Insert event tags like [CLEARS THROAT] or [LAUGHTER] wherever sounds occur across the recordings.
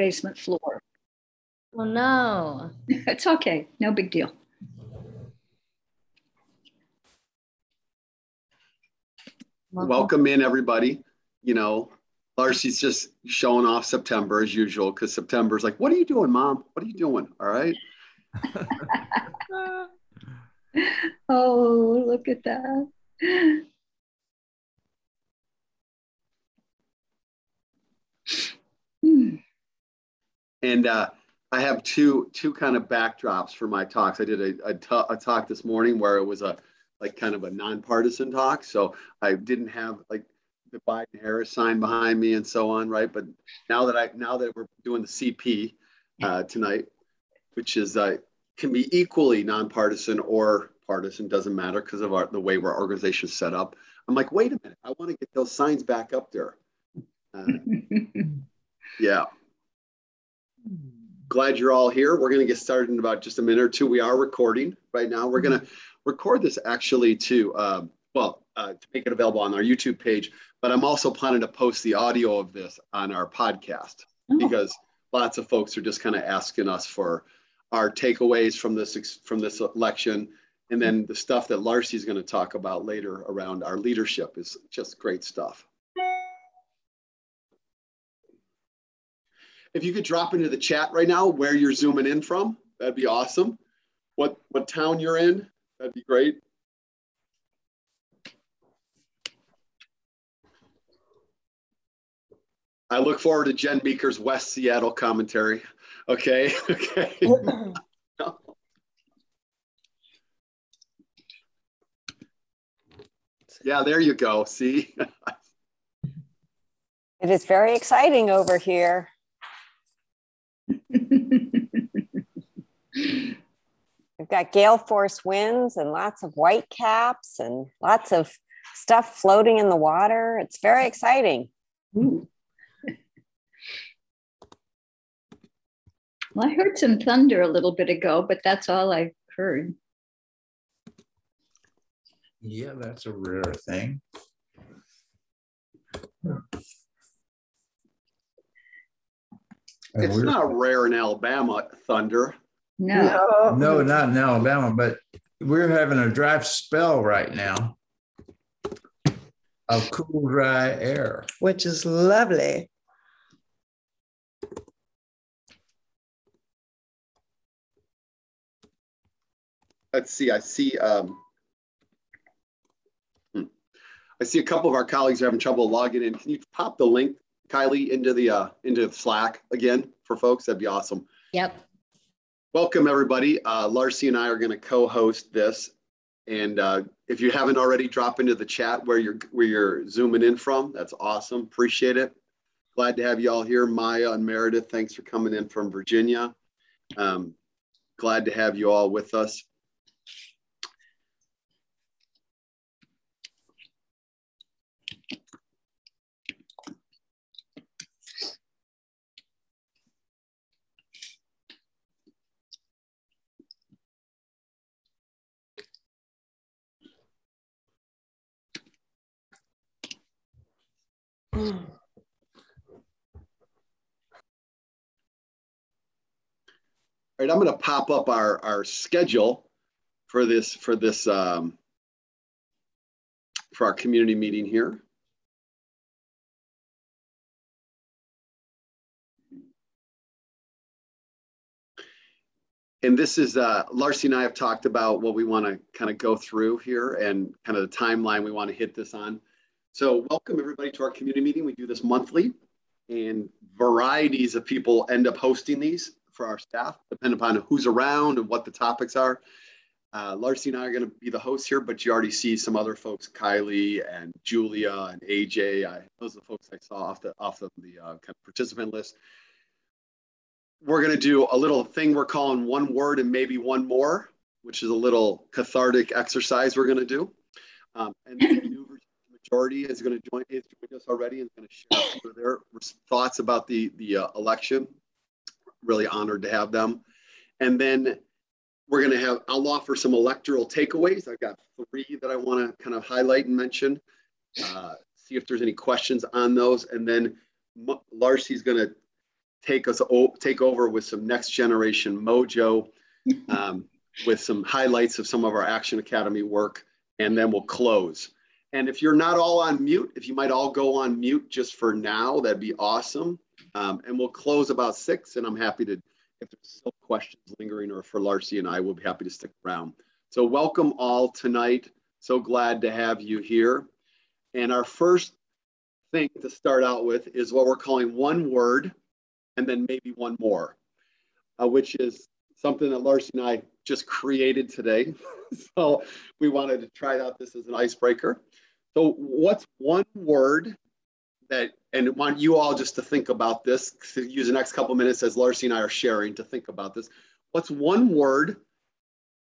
basement floor. Oh no. [LAUGHS] It's okay. No big deal. Welcome in, everybody. You know, Larcy's just showing off September as usual because September's like, what are you doing, mom? What are you doing? All right. [LAUGHS] [LAUGHS] oh, look at that. And uh, I have two two kind of backdrops for my talks. I did a, a, t- a talk this morning where it was a like kind of a nonpartisan talk. So I didn't have like the Biden Harris sign behind me and so on, right? But now that I now that we're doing the CP uh, tonight, which is uh, can be equally nonpartisan or partisan, doesn't matter because of our, the way our organization is set up. I'm like, wait a minute, I want to get those signs back up there. Uh, [LAUGHS] yeah. Glad you're all here. We're going to get started in about just a minute or two. We are recording right now. We're going to record this actually to, uh, well, uh, to make it available on our YouTube page, but I'm also planning to post the audio of this on our podcast oh. because lots of folks are just kind of asking us for our takeaways from this from this election and then the stuff that Larcy is going to talk about later around our leadership is just great stuff. If you could drop into the chat right now where you're zooming in from, that'd be awesome. What what town you're in, that'd be great. I look forward to Jen Meeker's West Seattle commentary. Okay. [LAUGHS] Okay. yeah, there you go. See? [LAUGHS] it is very exciting over here. [LAUGHS] We've got gale force winds and lots of white caps and lots of stuff floating in the water. It's very exciting. Well, I heard some thunder a little bit ago, but that's all I've heard. Yeah, that's a rare thing. It's not rare in Alabama, thunder. No. No, not in Alabama, but we're having a dry spell right now of cool, dry air. Which is lovely. let's see, I see, um, hmm. I see a couple of our colleagues are having trouble logging in. Can you pop the link, Kylie, into the uh, into Slack again for folks? That'd be awesome. Yep. Welcome everybody. Uh, Larcy and I are going to co-host this, and uh, if you haven't already, drop into the chat where you're where you're zooming in from. That's awesome. Appreciate it. Glad to have you all here, Maya and Meredith. Thanks for coming in from Virginia. Um, glad to have you all with us. All right, I'm going to pop up our, our schedule for this for this um, for our community meeting here. And this is uh, Larcy and I have talked about what we want to kind of go through here and kind of the timeline we want to hit this on. So welcome everybody to our community meeting. We do this monthly and varieties of people end up hosting these for our staff, depending upon who's around and what the topics are. Uh, Larcy and I are going to be the hosts here, but you already see some other folks, Kylie and Julia and AJ. I, those are the folks I saw off the off of the uh, kind of participant list. We're going to do a little thing we're calling one word and maybe one more, which is a little cathartic exercise we're going to do. Um, and majority is going to join, is joined us already and is going to share their thoughts about the, the uh, election. Really honored to have them. And then we're going to have, I'll offer some electoral takeaways. I've got three that I want to kind of highlight and mention. Uh, see if there's any questions on those. And then Larcy's going to take us o- take over with some next generation mojo, [LAUGHS] um, with some highlights of some of our Action Academy work, and then we'll close. And if you're not all on mute, if you might all go on mute just for now, that'd be awesome. Um, and we'll close about six, and I'm happy to, if there's still questions lingering, or for Larcy and I, we'll be happy to stick around. So welcome all tonight. So glad to have you here. And our first thing to start out with is what we're calling one word and then maybe one more, uh, which is something that Larcy and I just created today. [LAUGHS] [LAUGHS] so we wanted to try out this as an icebreaker. So what's one word that, and want you all just to think about this, use the next couple minutes as Larcy and I are sharing to think about this. What's one word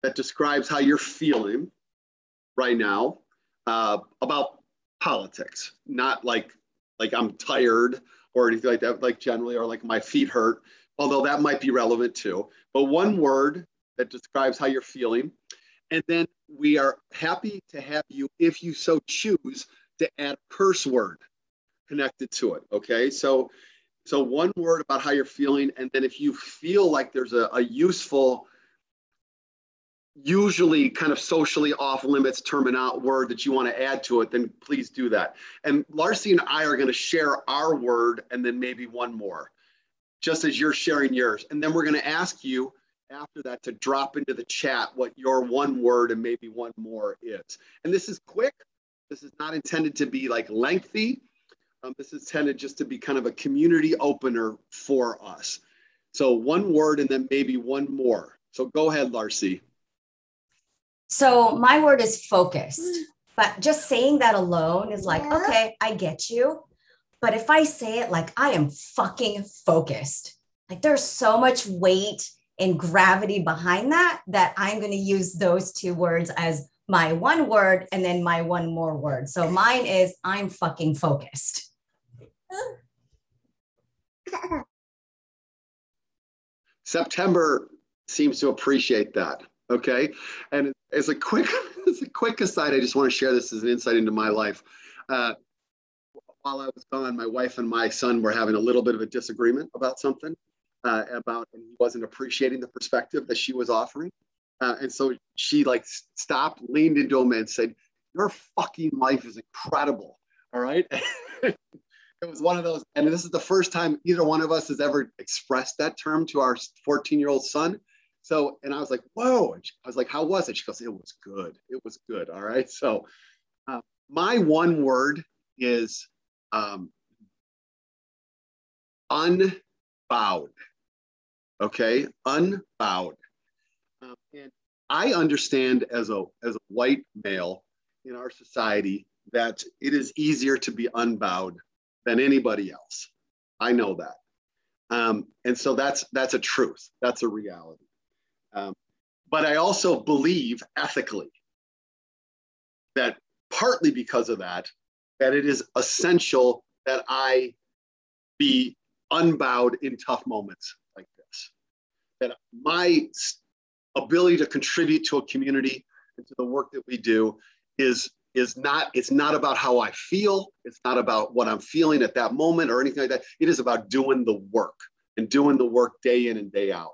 that describes how you're feeling right now uh, about politics? Not like like I'm tired or anything like that, like generally, or like my feet hurt, although that might be relevant too. But one word that describes how you're feeling. And then we are happy to have you, if you so choose, to add a curse word connected to it. Okay. So so one word about how you're feeling. And then if you feel like there's a, a useful usually kind of socially off limits terminal word that you want to add to it, then please do that. And Larcy and I are going to share our word and then maybe one more, just as you're sharing yours. And then we're going to ask you after that to drop into the chat what your one word and maybe one more is. And this is quick. This is not intended to be like lengthy. Um, this is intended just to be kind of a community opener for us. So one word and then maybe one more. So go ahead, Larcy. So my word is focused, but just saying that alone is like, okay, I get you. But if I say it like I am fucking focused, like there's so much weight and gravity behind that, that I'm going to use those two words as my one word and then my one more word. So mine is I'm fucking focused. September seems to appreciate that. Okay. And as a quick, [LAUGHS] as a quick aside, I just want to share this as an insight into my life. Uh, while I was gone, my wife and my son were having a little bit of a disagreement about something, uh, about, and he wasn't appreciating the perspective that she was offering. Uh, and so she like stopped, leaned into him and said, your fucking life is incredible. All right. [LAUGHS] it was one of those, and this is the first time either one of us has ever expressed that term to our 14 year old son. So, and I was like, whoa. And she, I was like, how was it? She goes, it was good. It was good. All right. So, uh, my one word is um, unbowed. Okay. Unbowed. Um, and I understand as a, as a white male in our society that it is easier to be unbowed than anybody else. I know that. Um, and so that's that's a truth. That's a reality. Um, but I also believe ethically that partly because of that, that it is essential that I be unbowed in tough moments. That my ability to contribute to a community and to the work that we do is is not it's not about how I feel, it's not about what I'm feeling at that moment or anything like that. It is about doing the work and doing the work day in and day out.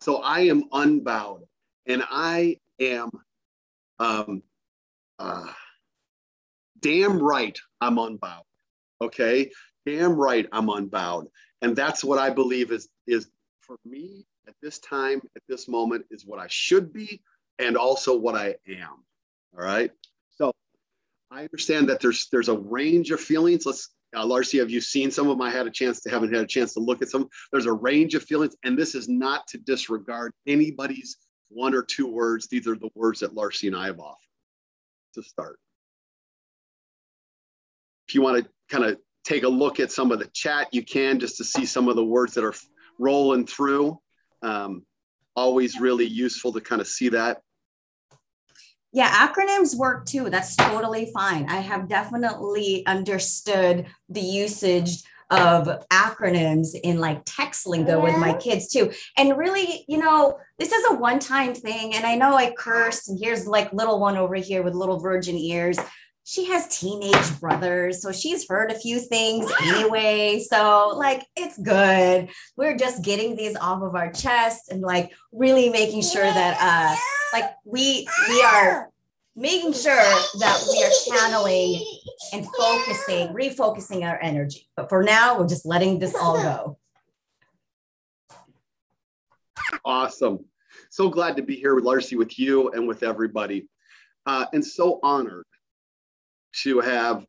So I am unbowed and I am um, uh, damn right I'm unbowed. Okay. Damn right I'm unbowed. And that's what I believe is, is for me at this time, at this moment, is what I should be and also what I am. All right. So I understand that there's there's a range of feelings. Let's uh, Larcy, have you seen some of them? I had a chance to haven't had a chance to look at some. There's a range of feelings, and this is not to disregard anybody's one or two words. These are the words that Larcy and I have offered to start. If you want to kind of take a look at some of the chat, you can just to see some of the words that are rolling through. Um, always really useful to kind of see that. Yeah, acronyms work too. That's totally fine. I have definitely understood the usage of acronyms in like text lingo with my kids too. And really, you know, this is a one time thing. And I know I cursed, and here's like little one over here with little virgin ears. She has teenage brothers, so she's heard a few things anyway. So, like, it's good. We're just getting these off of our chest and like really making sure that uh like we we are making sure that we are channeling and focusing, refocusing our energy. But for now, we're just letting this all go. Awesome. So glad to be here, with Larcy, with you and with everybody. Uh, and so honored to have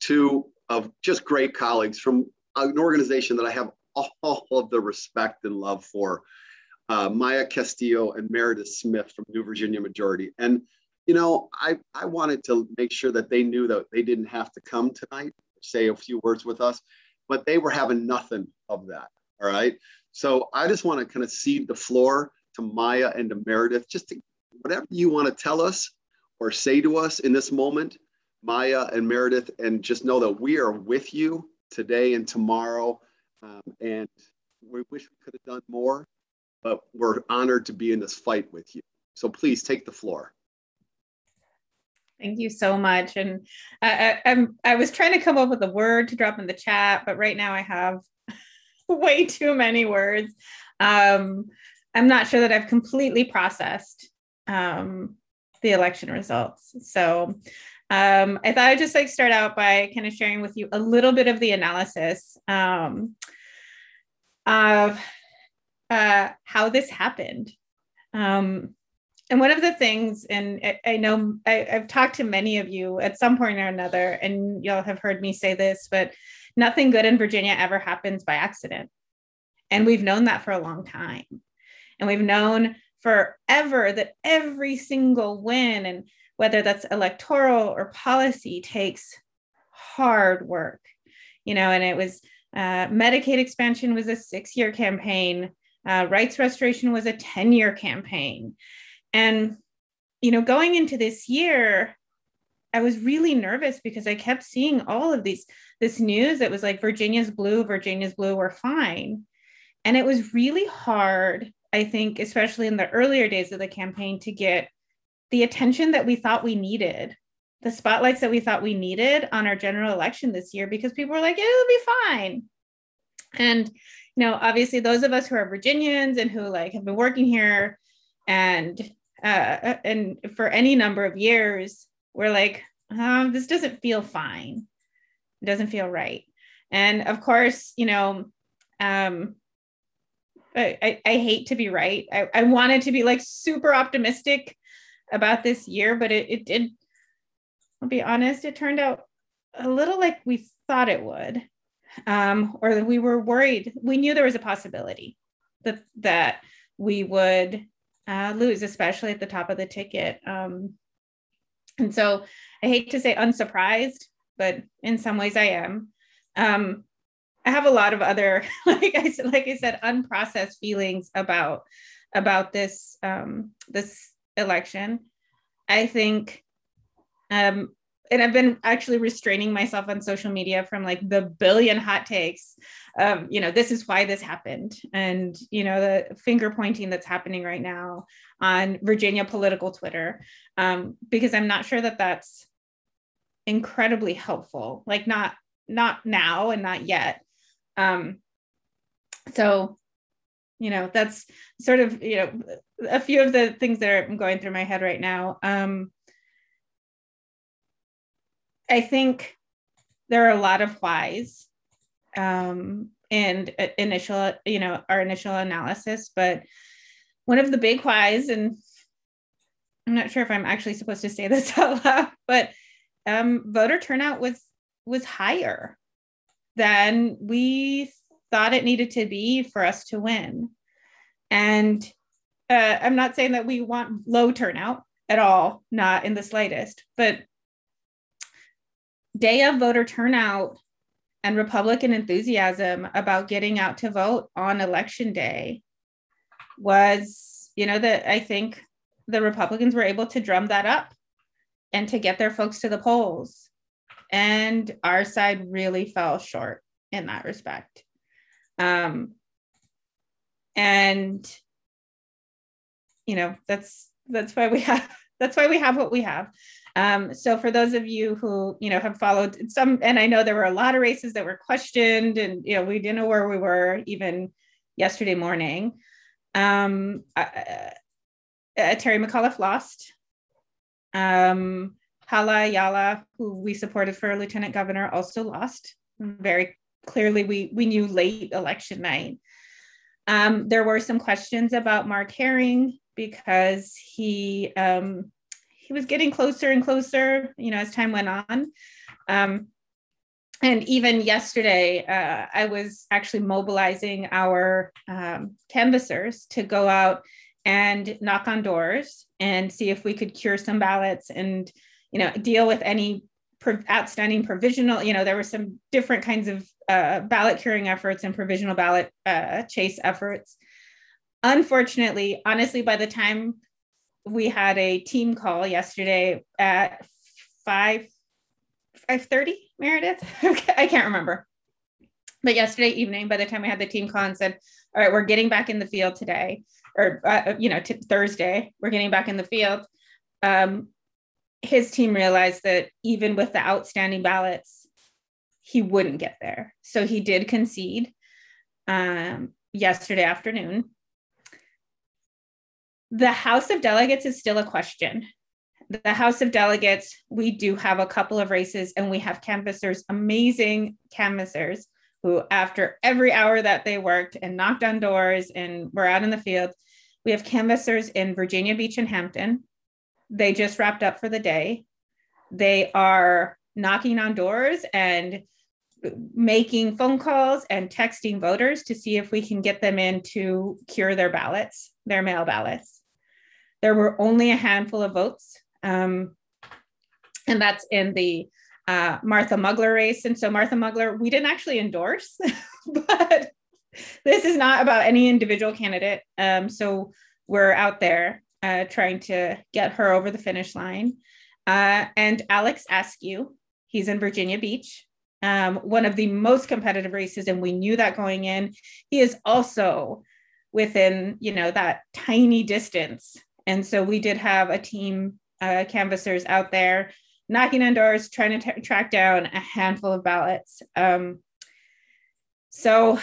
two of just great colleagues from an organization that I have all of the respect and love for. Uh, Maya Castillo and Meredith Smith from New Virginia Majority. And, you know, I, I wanted to make sure that they knew that they didn't have to come tonight, say a few words with us, but they were having nothing of that. All right. So I just want to kind of cede the floor to Maya and to Meredith, just to whatever you want to tell us or say to us in this moment, Maya and Meredith, and just know that we are with you today and tomorrow. Um, and we wish we could have done more, but we're honored to be in this fight with you. So please take the floor. Thank you so much. And I, I, am I was trying to come up with a word to drop in the chat, but right now I have [LAUGHS] way too many words. Um, I'm not sure that I've completely processed um, the election results. So um, I thought I'd just like start out by kind of sharing with you a little bit of the analysis um, of uh, how this happened. Um, and one of the things, and I, I know I, I've talked to many of you at some point or another, and y'all have heard me say this, but nothing good in Virginia ever happens by accident. And we've known that for a long time. And we've known forever that every single win and whether that's electoral or policy takes hard work. You know and it was uh, medicaid expansion was a six year campaign. Uh, rights restoration was a 10 year campaign. And you know going into this year i was really nervous because i kept seeing all of these this news that was like virginia's blue virginia's blue we're fine. And it was really hard i think especially in the earlier days of the campaign to get the attention that we thought we needed, the spotlights that we thought we needed on our general election this year, because people were like, it'll be fine. And, you know, obviously those of us who are Virginians and who like have been working here and uh, and for any number of years, we're like, um, this doesn't feel fine. It doesn't feel right. And of course, you know, um, I, I, I hate to be right. I, I wanted to be like super optimistic about this year, but it, it did, I'll be honest, it turned out a little like we thought it would. Um, or that we were worried. We knew there was a possibility that that we would uh, lose, especially at the top of the ticket. Um, and so I hate to say unsurprised, but in some ways I am. Um, I have a lot of other, [LAUGHS] like I said, like I said, unprocessed feelings about about this um, this election. I think, um, and I've been actually restraining myself on social media from like the billion hot takes of, you know, this is why this happened. And, you know, the finger pointing that's happening right now on Virginia political Twitter, um, because I'm not sure that that's incredibly helpful. Like, not, not now and not yet. Um, so you know that's sort of you know a few of the things that are going through my head right now. Um i think there are a lot of whys um and initial you know our initial analysis but one of the big whys and i'm not sure if i'm actually supposed to say [LAUGHS] this out loud but um voter turnout was was higher than we thought it needed to be for us to win. And uh, I'm not saying that we want low turnout at all, not in the slightest, but day of voter turnout and Republican enthusiasm about getting out to vote on election day was, you know, that I think the Republicans were able to drum that up and to get their folks to the polls. And our side really fell short in that respect. Um, and you know that's that's why we have [LAUGHS] that's why we have what we have. Um, so for those of you who you know have followed some, and I know there were a lot of races that were questioned, and you know we didn't know where we were even yesterday morning. Um, uh, uh, Terry McAuliffe lost. Um, Hala Ayala, who we supported for lieutenant governor, also lost. Very clearly, we we knew late election night. Um, there were some questions about Mark Herring because he um, he was getting closer and closer, you know, as time went on. Um, and even yesterday, uh, I was actually mobilizing our um, canvassers to go out and knock on doors and see if we could cure some ballots and, you know, deal with any outstanding provisional. You know, there were some different kinds of uh, ballot curing efforts and provisional ballot uh, chase efforts. Unfortunately, honestly, by the time we had a team call yesterday at 5 5.30 meredith [LAUGHS] i can't remember but yesterday evening by the time we had the team call and said all right we're getting back in the field today or uh, you know t- thursday we're getting back in the field um, his team realized that even with the outstanding ballots he wouldn't get there so he did concede um, yesterday afternoon the House of Delegates is still a question. The House of Delegates, we do have a couple of races and we have canvassers, amazing canvassers who, after every hour that they worked and knocked on doors and were out in the field, we have canvassers in Virginia Beach and Hampton. They just wrapped up for the day. They are knocking on doors and making phone calls and texting voters to see if we can get them in to cure their ballots, their mail ballots. There were only a handful of votes, um, and that's in the uh, Martha Mugler race. And so Martha Mugler, we didn't actually endorse, [LAUGHS] but this is not about any individual candidate. Um, so we're out there uh, trying to get her over the finish line. Uh, and Alex Askew, he's in Virginia Beach, um, one of the most competitive races, and we knew that going in. He is also within, you know, that tiny distance and so we did have a team uh, canvassers out there knocking on doors, trying to t- track down a handful of ballots. Um, so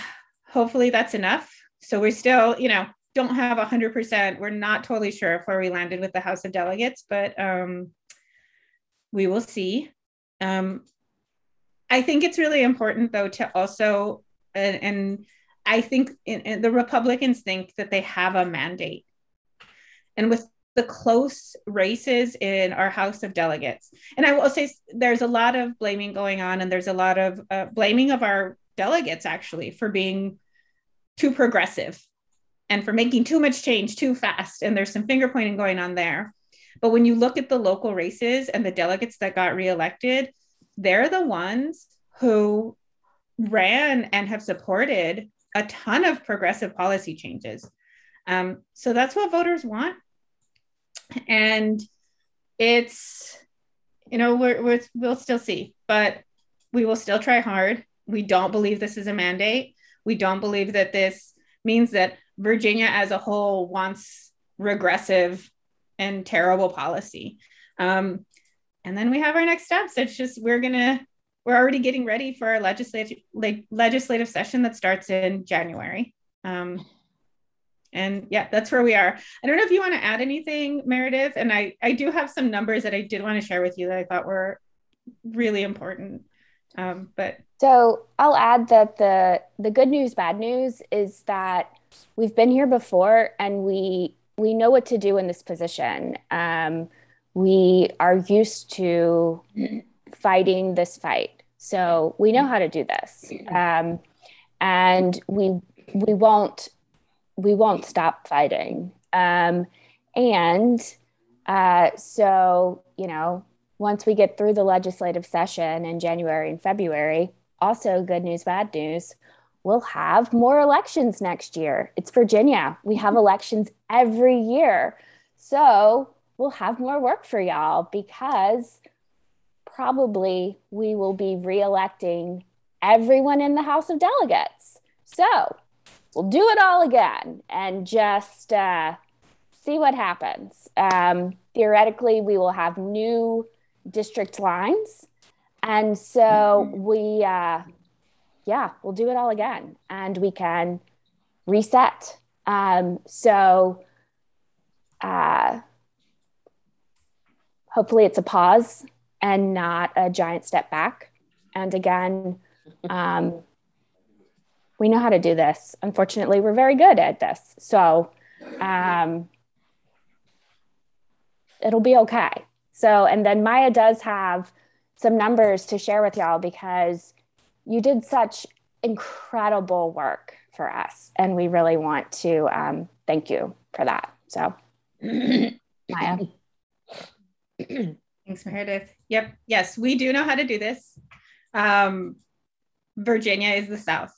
hopefully that's enough. So we're still, you know, don't have 100%. We're not totally sure of where we landed with the House of Delegates, but um, we will see. Um, I think it's really important, though, to also, and, and I think in, in the Republicans think that they have a mandate and with the close races in our House of Delegates. And I will say there's a lot of blaming going on, and there's a lot of uh, blaming of our delegates actually for being too progressive and for making too much change too fast. And there's some finger pointing going on there. But when you look at the local races and the delegates that got reelected, they're the ones who ran and have supported a ton of progressive policy changes. Um, so that's what voters want. And it's you know we're, we're we'll still see but we will still try hard. We don't believe this is a mandate. We don't believe that this means that virginia as a whole wants regressive and terrible policy. Um, and then we have our next steps. It's just we're gonna we're already getting ready for our legislative like legislative session that starts in january. Um, and yeah that's where we are. I don't know if you want to add anything meredith and i i do have some numbers that i did want to share with you that i thought were really important. Um, but so i'll add that the the good news bad news is that we've been here before and we we know what to do in this position. Um, we are used to fighting this fight so we know how to do this um, and we we won't we won't stop fighting. Um, and uh, so, you know, once we get through the legislative session in January and February, also good news, bad news, we'll have more elections next year. It's Virginia. We have elections every year. So we'll have more work for y'all because probably we will be reelecting everyone in the House of Delegates. So we'll do it all again and just uh, see what happens. Um, theoretically, we will have new district lines. And so we, uh, yeah, we'll do it all again and we can reset. Um, so uh, hopefully it's a pause and not a giant step back. And again, um, we know how to do this. Unfortunately, we're very good at this. So um, it'll be okay. So, and then Maya does have some numbers to share with y'all because you did such incredible work for us. And we really want to um, thank you for that. So, [LAUGHS] Maya. Thanks, Meredith. Yep. Yes, we do know how to do this. Um, Virginia is the South.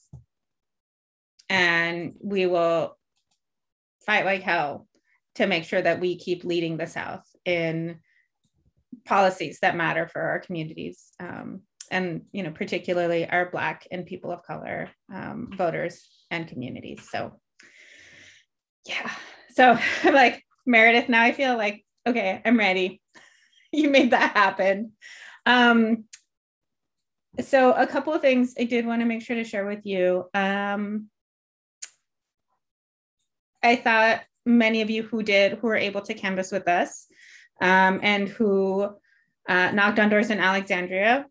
And we will fight like hell to make sure that we keep leading the South in policies that matter for our communities. Um, and, you know, particularly our Black and people of color um, voters and communities. So, yeah. So, [LAUGHS] like, Meredith, now I feel like, okay, I'm ready. [LAUGHS] you made that happen. Um, so a couple of things I did want to make sure to share with you. Um, I thought many of you who did, who were able to canvas with us um, and who uh, knocked on doors in Alexandria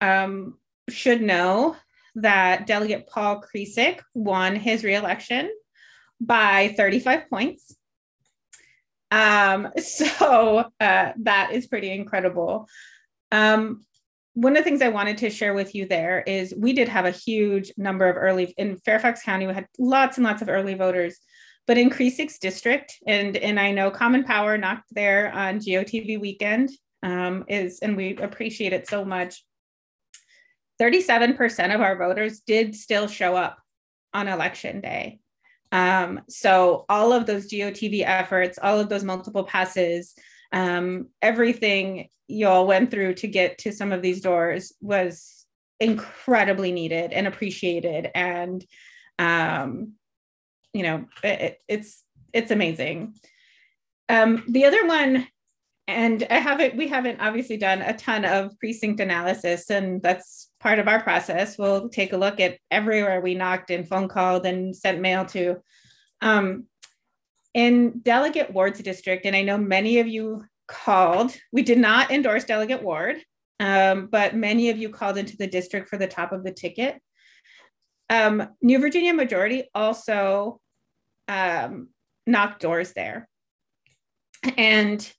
um, should know that Delegate Paul Krizek won his reelection by 35 points. Um, [LAUGHS] so uh, that is pretty incredible. Um, one of the things I wanted to share with you there is we did have a huge number of early in Fairfax County. We had lots and lots of early voters, but in Krizek's district, and and I know Common Power knocked there on GOTV weekend um, is, and we appreciate it so much. 37% of our voters did still show up on election day. Um, so all of those GOTV efforts, all of those multiple passes, um, everything y'all went through to get to some of these doors was incredibly needed and appreciated. And um, you know, it, it's it's amazing. Um, the other one, and I haven't, we haven't obviously done a ton of precinct analysis, and that's part of our process. We'll take a look at everywhere we knocked and phone called and sent mail to. Um, in Delegate Ward's district, and I know many of you called, we did not endorse Delegate Ward, um, but many of you called into the district for the top of the ticket. Um, New Virginia Majority also um, knocked doors there. And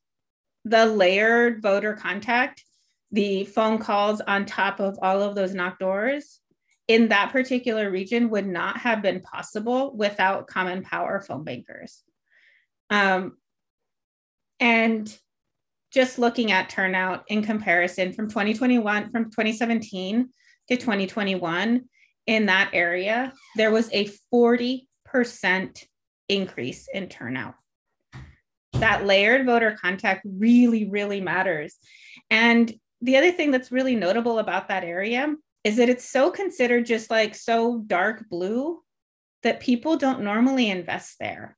the layered voter contact the phone calls on top of all of those knock doors in that particular region would not have been possible without common power phone bankers. Um, and just looking at turnout in comparison from 2021, from 2017 to 2021 in that area, there was a 40% increase in turnout. That layered voter contact really, really matters. And the other thing that's really notable about that area is that it's so considered just like so dark blue that people don't normally invest there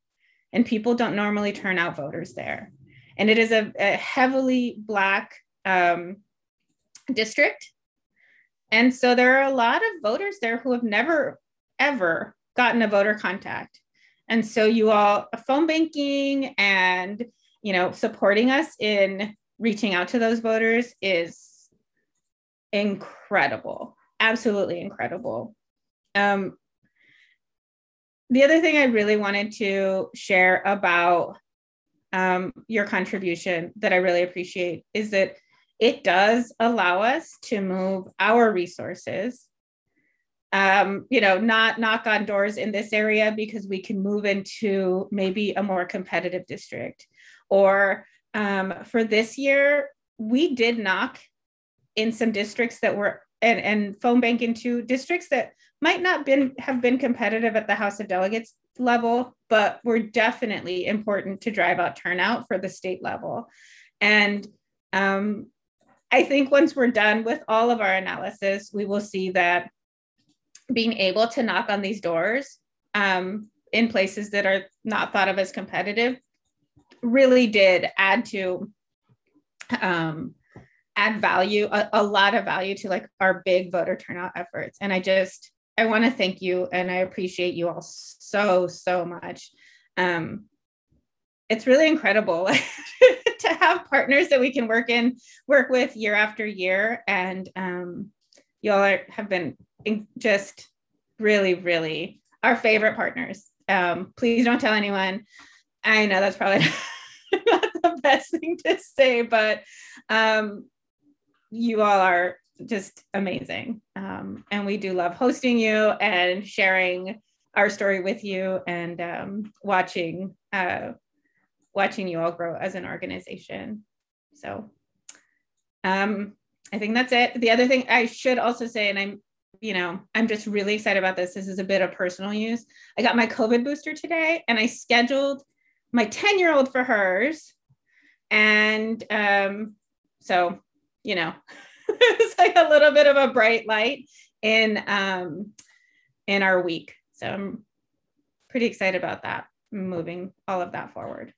and people don't normally turn out voters there. And it is a, a heavily Black um, district. And so there are a lot of voters there who have never, ever gotten a voter contact. And so you all phone banking and you know supporting us in reaching out to those voters is incredible, absolutely incredible. Um, the other thing I really wanted to share about um, your contribution that I really appreciate is that it does allow us to move our resources. Um, you know, not knock on doors in this area because we can move into maybe a more competitive district or um, for this year, we did knock in some districts that were and, and phone bank into districts that might not been have been competitive at the House of Delegates level, but were definitely important to drive out turnout for the state level. And um, I think once we're done with all of our analysis, we will see that being able to knock on these doors um, in places that are not thought of as competitive really did add to um, add value, a, a lot of value to like our big voter turnout efforts. And I just, I want to thank you and I appreciate you all so, so much. Um, it's really incredible [LAUGHS] to have partners that we can work in, work with year after year. And um, y'all are, have been just really, really our favorite partners. Um, please don't tell anyone. I know that's probably [LAUGHS] not the best thing to say, but um, you all are just amazing. Um, and we do love hosting you and sharing our story with you and um, watching uh, watching you all grow as an organization. So um, I think that's it. The other thing I should also say, and I'm you know, I'm just really excited about this. This is a bit of personal use. I got my COVID booster today and I scheduled my 10 year old for hers. And um, so, you know, [LAUGHS] it's like a little bit of a bright light in um, in our week. So I'm pretty excited about that, moving all of that forward.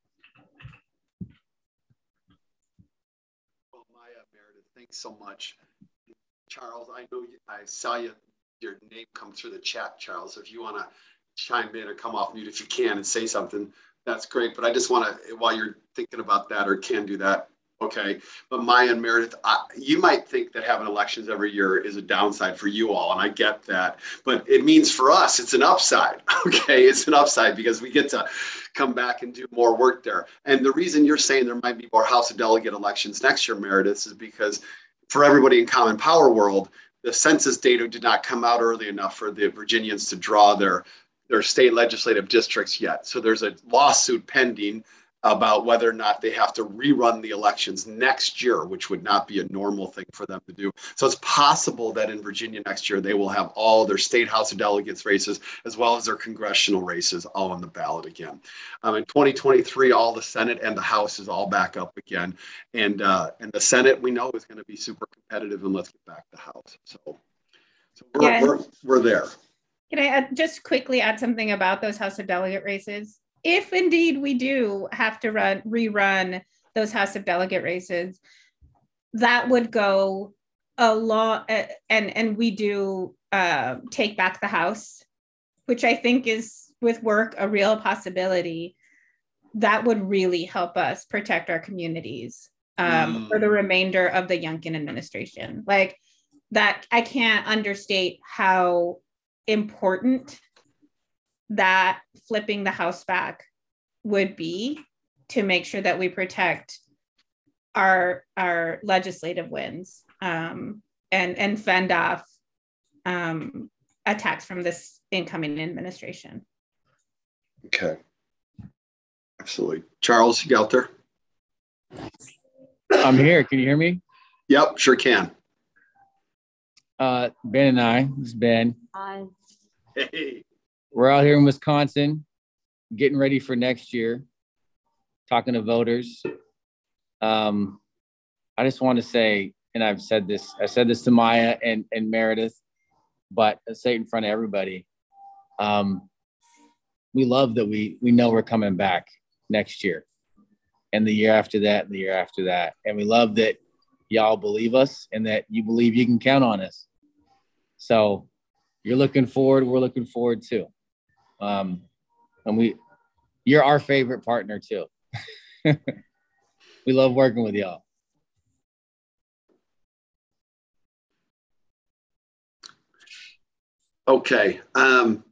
Well, Maya Meredith, thanks so much. Charles, I know you, I saw you, your name come through the chat, Charles. If you want to chime in or come off mute if you can and say something, that's great. But I just want to, while you're thinking about that or can do that, okay. But Maya and Meredith, I, you might think that having elections every year is a downside for you all, and I get that. But it means for us, it's an upside, [LAUGHS] okay? It's an upside because we get to come back and do more work there. And the reason you're saying there might be more House of Delegate elections next year, Meredith, is because for everybody in Common Power world, the census data did not come out early enough for the Virginians to draw their their state legislative districts yet. So there's a lawsuit pending about whether or not they have to rerun the elections next year, which would not be a normal thing for them to do. So it's possible that in Virginia next year, they will have all their state House of Delegates races as well as their congressional races all on the ballot again. Um, in 2023, all the Senate and the House is all back up again. And, uh, and the Senate, we know, is going to be super competitive. And let's get back to House. So, so we're, Yeah. we're, we're there. Can I add, just quickly add something about those House of Delegate races? If indeed we do have to run rerun those House of Delegate races, that would go a lot, and and we do uh, take back the House, which I think is with work a real possibility. That would really help us protect our communities um, Mm. for the remainder of the Youngkin administration. Like that, I can't understate how important that flipping the house back would be to make sure that we protect our our legislative wins um, and and fend off um, attacks from this incoming administration. Okay. Absolutely. Charles, you out there? I'm here. Can you hear me? Yep, sure can. Uh, ben and I, this is Ben. Hey. We're out here in Wisconsin, getting ready for next year, talking to voters. Um, I just want to say, and I've said this, I said this to Maya and, and Meredith, but I say it in front of everybody. Um, we love that we we know we're coming back next year, and the year after that, and the year after that, and we love that y'all believe us and that you believe you can count on us. So you're looking forward, we're looking forward too. Um, and we, you're our favorite partner too. [LAUGHS] we love working with y'all. Okay. Um,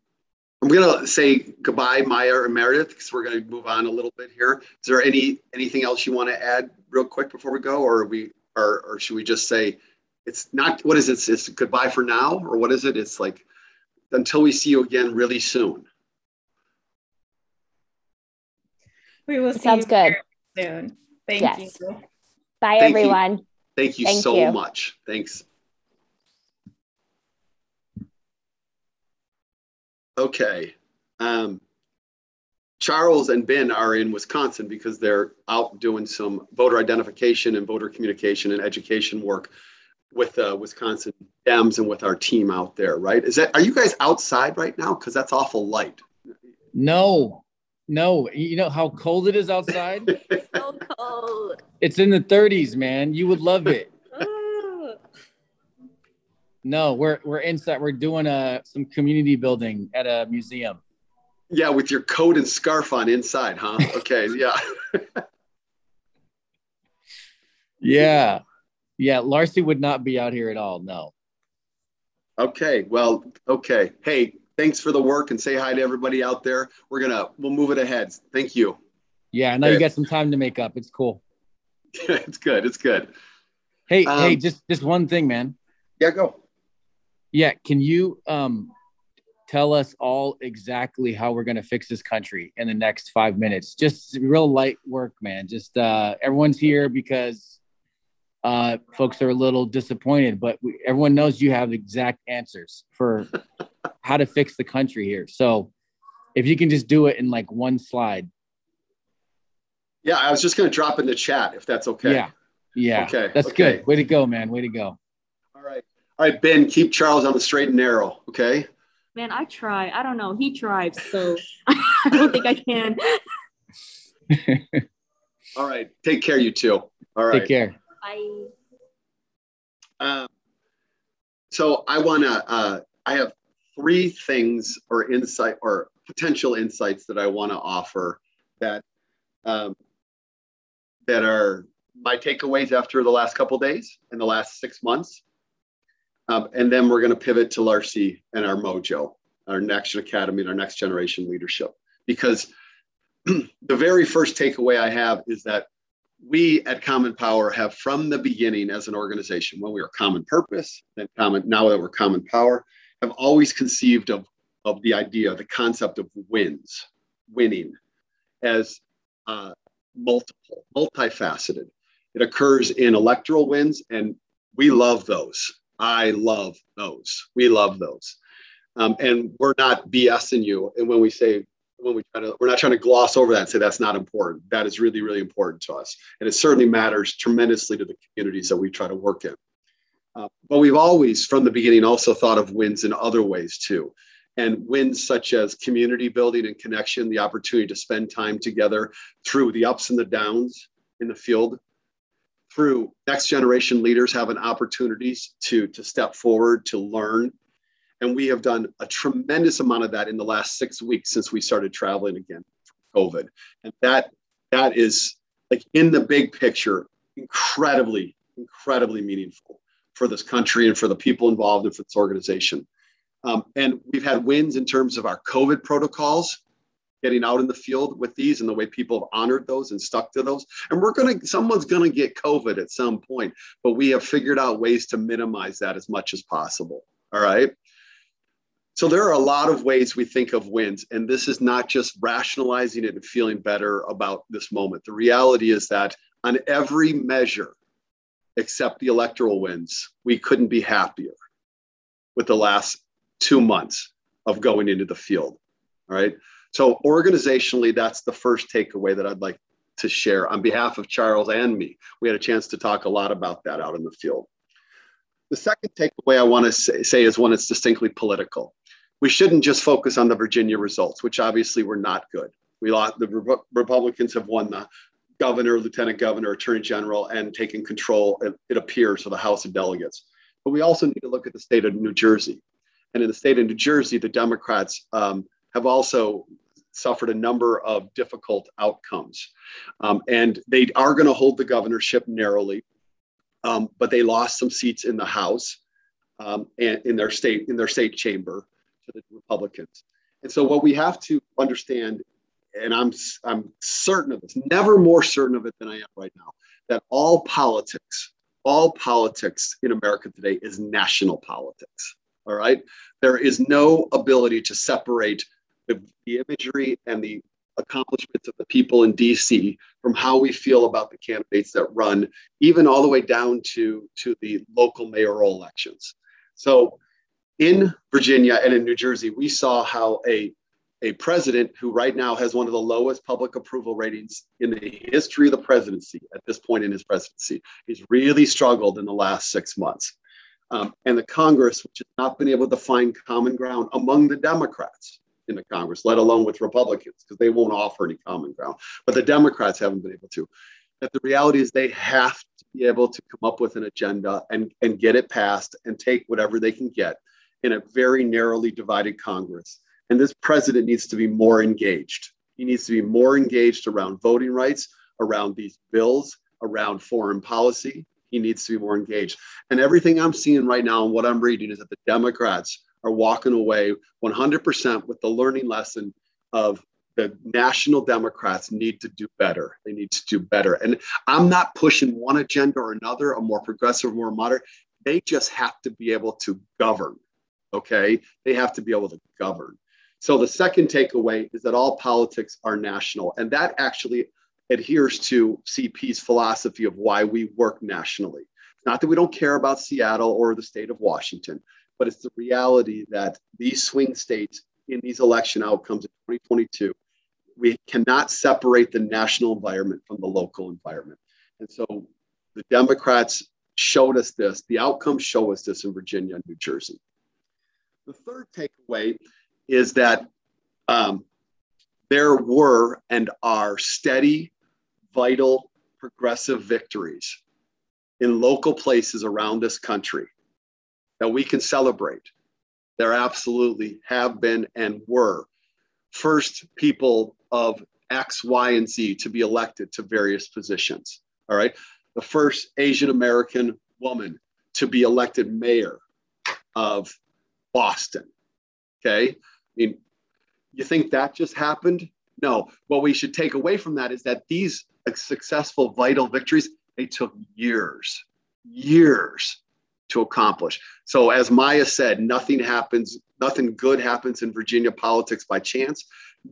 I'm gonna say goodbye, Maya or Meredith, because we're gonna move on a little bit here. Is there any anything else you want to add real quick before we go, or are we, or or should we just say it's not? What is it? It's goodbye for now, or what is it? It's like until we see you again really soon. We will see Sounds you good. soon. Thank Yes. you. Bye, Thank you. everyone. Thank you Thank so you. much. Thanks. Okay. Um, Charles and Ben are in Wisconsin because they're out doing some voter identification and voter communication and education work with uh, Wisconsin Dems and with our team out there, right? Is that are you guys outside right now? Because that's awful light. No, no, you know how cold it is outside? [LAUGHS] So cold. It's in the 30s, man. You would love it. [LAUGHS] No, we're we're inside. We're doing a some community building at a museum. Yeah, with your coat and scarf on inside, huh? Okay, yeah. [LAUGHS] Yeah. Yeah. Larcy would not be out here at all. No. Okay, well, okay. Hey, thanks for the work and say hi to everybody out there. We're gonna we'll move it ahead. Thank you. Yeah. I know you got some time to make up. It's cool. [LAUGHS] it's good. It's good. Hey, Um, hey, just just one thing, man. Yeah, go. Yeah. Can you um tell us all exactly how we're gonna fix this country in the next five minutes? Just real light work, man. Just uh everyone's here because uh folks are a little disappointed, but we, everyone knows you have exact answers for [LAUGHS] how to fix the country here. So if you can just do it in like one slide. Yeah, I was just gonna drop in the chat if that's okay. Yeah. Yeah. Okay, That's okay. good. Way to go, man. Way to go. All right. All right, Ben, keep Charles on the straight and narrow. Okay. Man, I try. I don't know. He tries, so [LAUGHS] [LAUGHS] I don't think I can. [LAUGHS] All right. Take care, you two. All right. Take care. I Um, so I want to, uh, I have three things or insight or potential insights that I want to offer that, um, that are my takeaways after the last couple days and the last six months. Um, and then we're going to pivot to Larcy and our mojo, our next academy and our next generation leadership. Because [CLEARS THROAT] the very first takeaway I have is that we at Common Power have from the beginning as an organization, when we were Common Purpose, then Common, now that we're Common Power, have always conceived of, of the idea, the concept of wins, winning as uh, multiple, multifaceted. It occurs in electoral wins, and we love those. I love those. We love those. Um, and we're not BSing you. And when we say, when we try to, we're not trying to gloss over that and say that's not important. That is really, really important to us. And it certainly matters tremendously to the communities that we try to work in. Uh, but we've always, from the beginning, also thought of wins in other ways too. And wins such as community building and connection, the opportunity to spend time together through the ups and the downs in the field, through next generation leaders having opportunities to, to step forward, to learn. And we have done a tremendous amount of that in the last six weeks since we started traveling again COVID. And that that is like in the big picture, incredibly, incredibly meaningful for this country and for the people involved and for this organization. Um, and we've had wins in terms of our COVID protocols, getting out in the field with these and the way people have honored those and stuck to those. And we're going to, someone's going to get COVID at some point, but we have figured out ways to minimize that as much as possible. All right. So there are a lot of ways we think of wins, and this is not just rationalizing it and feeling better about this moment. The reality is that on every measure, except the electoral wins, we couldn't be happier with the last two months of going into the field. All right. So organizationally, that's the first takeaway that I'd like to share on behalf of Charles and me. We had a chance to talk a lot about that out in the field. The second takeaway I want to say, say is one that's distinctly political. We shouldn't just focus on the Virginia results, which obviously were not good. We lost, the Re- Republicans have won the governor, lieutenant governor, attorney general, and taken control, it, appears, of the House of Delegates. But we also need to look at the state of New Jersey. And in the state of New Jersey, the Democrats um, have also suffered a number of difficult outcomes. Um, and they are going to hold the governorship narrowly, um, but they lost some seats in the House um, and in their state in their state chamber to the Republicans. And so what we have to understand, and I'm I'm certain of this, never more certain of it than I am right now, that all politics, all politics in America today is national politics. All right. There is no ability to separate the, the imagery and the accomplishments of the people in DC from how we feel about the candidates that run, even all the way down to, to the local mayoral elections. So in Virginia and in New Jersey, we saw how a, a president who right now has one of the lowest public approval ratings in the history of the presidency at this point in his presidency, he's really struggled in the last six months. Um, and the Congress, which has not been able to find common ground among the Democrats in the Congress, let alone with Republicans, because they won't offer any common ground. But the Democrats haven't been able to. That the reality is they have to be able to come up with an agenda and, and get it passed and take whatever they can get in a very narrowly divided Congress. And this president needs to be more engaged. He needs to be more engaged around voting rights, around these bills, around foreign policy. He needs to be more engaged. And everything I'm seeing right now and what I'm reading is that the Democrats are walking away 100% with the learning lesson of the national Democrats need to do better. They need to do better. And I'm not pushing one agenda or another, a more progressive, more moderate. They just have to be able to govern. Okay. They have to be able to govern. So the second takeaway is that all politics are national. And that actually adheres to CP's philosophy of why we work nationally. Not that we don't care about Seattle or the state of Washington, but it's the reality that these swing states in these election outcomes in 2022, we cannot separate the national environment from the local environment. And so the Democrats showed us this, the outcomes show us this in Virginia and New Jersey. The third takeaway is that um, there were and are steady, vital, progressive victories in local places around this country that we can celebrate. There absolutely have been and were first people of X, Y, and Z to be elected to various positions. All right. The first Asian American woman to be elected mayor of Boston. Okay. I mean, you think that just happened? No. What we should take away from that is that these successful, vital victories, they took years, years to accomplish. So, as Maya said, nothing happens, nothing good happens in Virginia politics by chance.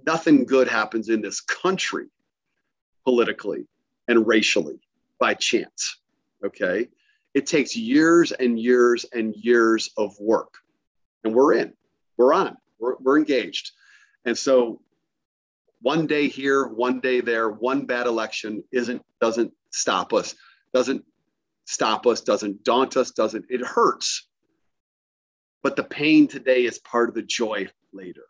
Nothing good happens in this country politically and racially by chance. Okay. It takes years and years and years of work. And we're in, we're on we're, we're engaged. And so one day here, one day there, one bad election isn't doesn't stop us, doesn't stop us, doesn't daunt us, doesn't it hurts. But the pain today is part of the joy later.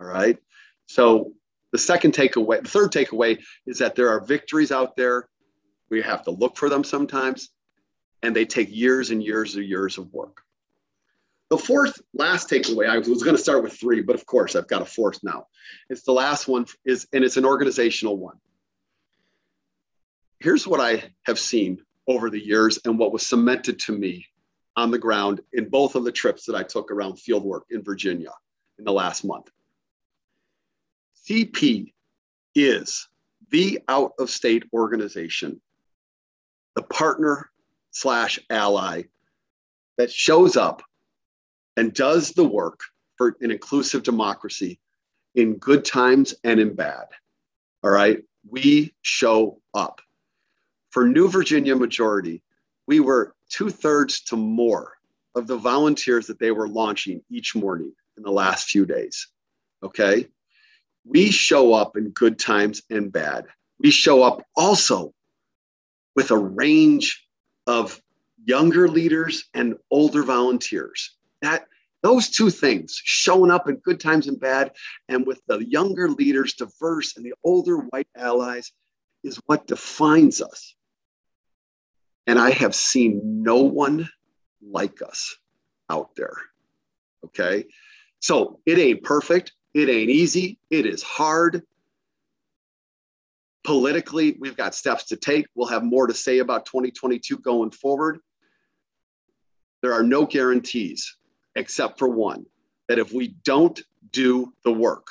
All right. So the second takeaway, the third takeaway is that there are victories out there. We have to look for them sometimes, and they take years and years and years of work. The fourth, last takeaway, I was going to start with three, but of course I've got a fourth now. It's the last one is, and it's an organizational one. Here's what I have seen over the years and what was cemented to me on the ground in both of the trips that I took around fieldwork in Virginia in the last month. CP is the out of state organization, the partner slash ally that shows up and does the work for an inclusive democracy in good times and in bad. All right. We show up. For New Virginia majority, we were two thirds to more of the volunteers that they were launching each morning in the last few days. Okay. We show up in good times and bad. We show up also with a range of younger leaders and older volunteers that those two things showing up in good times and bad and with the younger leaders diverse and the older white allies is what defines us and i have seen no one like us out there okay? So it ain't perfect. It ain't easy. It is hard. Politically we've got steps to take. We'll have more to say about 2022 going forward. There are no guarantees except for one that if we don't do the work,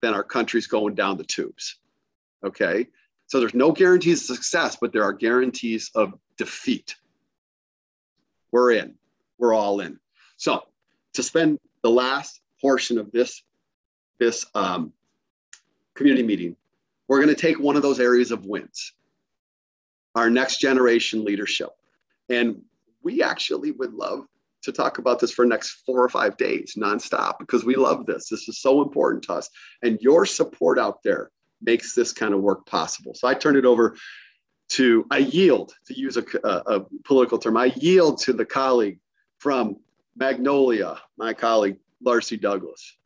then our country's going down the tubes. Okay. So there's no guarantees of success, but there are guarantees of defeat. We're in, we're all in. So to spend the last portion of this, this um, community meeting, we're going to take one of those areas of wins, our next generation leadership. And we actually would love to talk about this for next four or five days nonstop because we love this. This is so important to us. And your support out there makes this kind of work possible. So I turn it over to, I yield, to use a, a, political term, I yield to the colleague from Magnolia, my colleague, Larcy Douglas.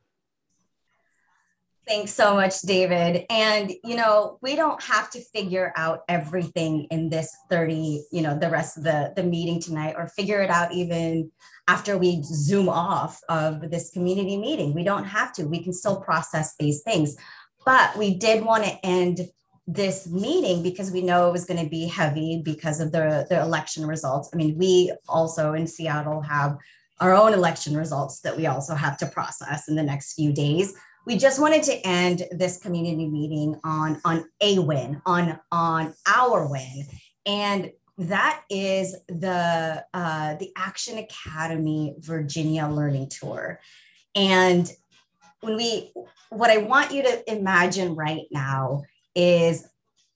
Thanks so much, David. And, you know, we don't have to figure out everything in this 30, you know, the rest of the, the meeting tonight or figure it out even after we zoom off of this community meeting. We don't have to. We can still process these things. But we did want to end this meeting because we know it was going to be heavy because of the, the election results. I mean, we also in Seattle have our own election results that we also have to process in the next few days. We just wanted to end this community meeting on, on a win, on, on our win. And that is the, uh, the Action Academy Virginia Learning Tour. And when we, what I want you to imagine right now is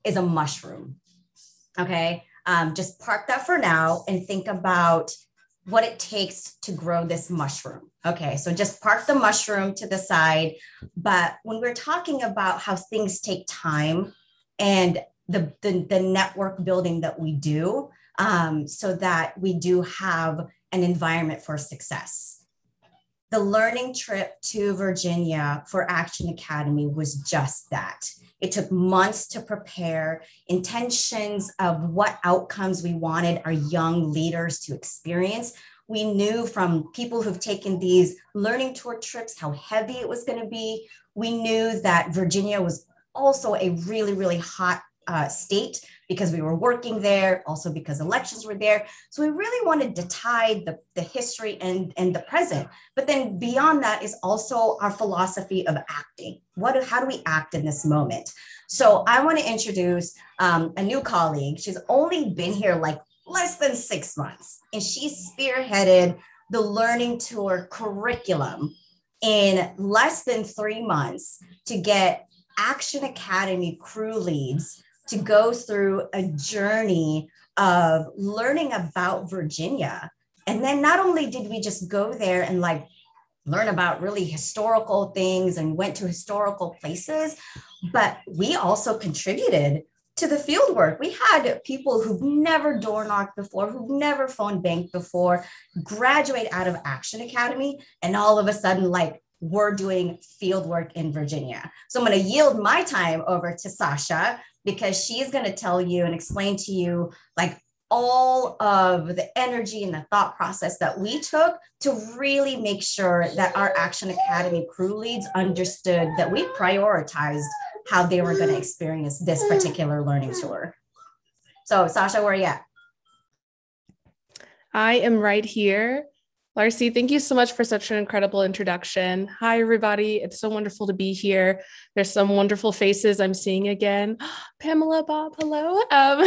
is a mushroom. Okay, um, just park that for now and think about what it takes to grow this mushroom. Okay, so just park the mushroom to the side. But when we're talking about how things take time and the, the, the network building that we do, um, so that we do have an environment for success. The learning trip to Virginia for Action Academy was just that. It took months to prepare, intentions of what outcomes we wanted our young leaders to experience. We knew from people who've taken these learning tour trips how heavy it was going to be. We knew that Virginia was also a really, really hot uh, state because we were working there, also because elections were there. So we really wanted to tie the, the history and, and the present. But then beyond that is also our philosophy of acting. What, how do we act in this moment? So I want to introduce um, a new colleague. She's only been here like less than six months, and she spearheaded the learning tour curriculum in less than three months to get Action Academy crew leads to go through a journey of learning about Virginia. And then not only did we just go there and like learn about really historical things and went to historical places, but we also contributed to the field work. We had people who've never door knocked before, who've never phone banked before, graduate out of Action Academy, and all of a sudden, like, we're doing field work in Virginia. So I'm going to yield my time over to Sasha because she's going to tell you and explain to you like all of the energy and the thought process that we took to really make sure that our Action Academy crew leads understood that we prioritized how they were going to experience this particular learning tour. So, Sasha, where are you at? I am right here. Larcy, thank you so much for such an incredible introduction. Hi, everybody. It's so wonderful to be here. There's some wonderful faces I'm seeing again. [GASPS] Pamela, Bob, hello. Um,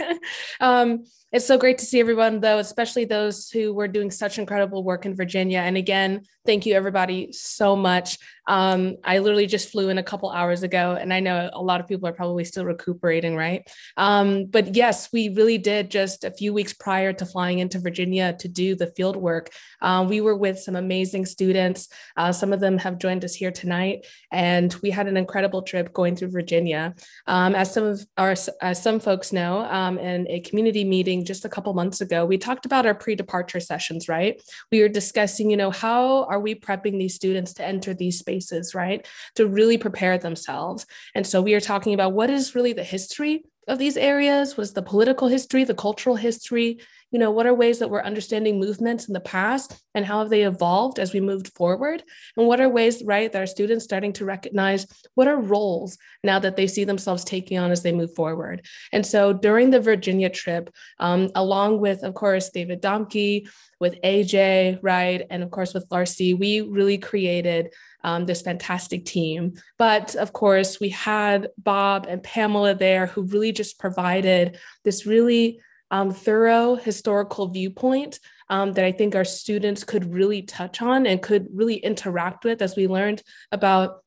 [LAUGHS] um, it's so great to see everyone, though, especially those who were doing such incredible work in Virginia. And again, thank you, everybody, so much. Um, I literally just flew in a couple hours ago, and I know a lot of people are probably still recuperating, right? Um, but yes, we really did just a few weeks prior to flying into Virginia to do the field work. Uh, we were with some amazing students. Uh, some of them have joined us here tonight, and we had an incredible trip going through Virginia. Um, as some of our, as some folks know, um, in a community meeting just a couple months ago, we talked about our pre-departure sessions, right? We were discussing, you know, how are we prepping these students to enter these spaces, right? To really prepare themselves. And so we are talking about what is really the history of these areas? What is the political history, the cultural history? You know, what are ways that we're understanding movements in the past and how have they evolved as we moved forward? And what are ways, right, that our students starting to recognize what are roles now that they see themselves taking on as they move forward? And so during the Virginia trip, um, along with, of course, David Domke, with AJ, right, and of course with Larcy, we really created um, this fantastic team. But of course, we had Bob and Pamela there who really just provided this really um, thorough historical viewpoint um, that I think our students could really touch on and could really interact with as we learned about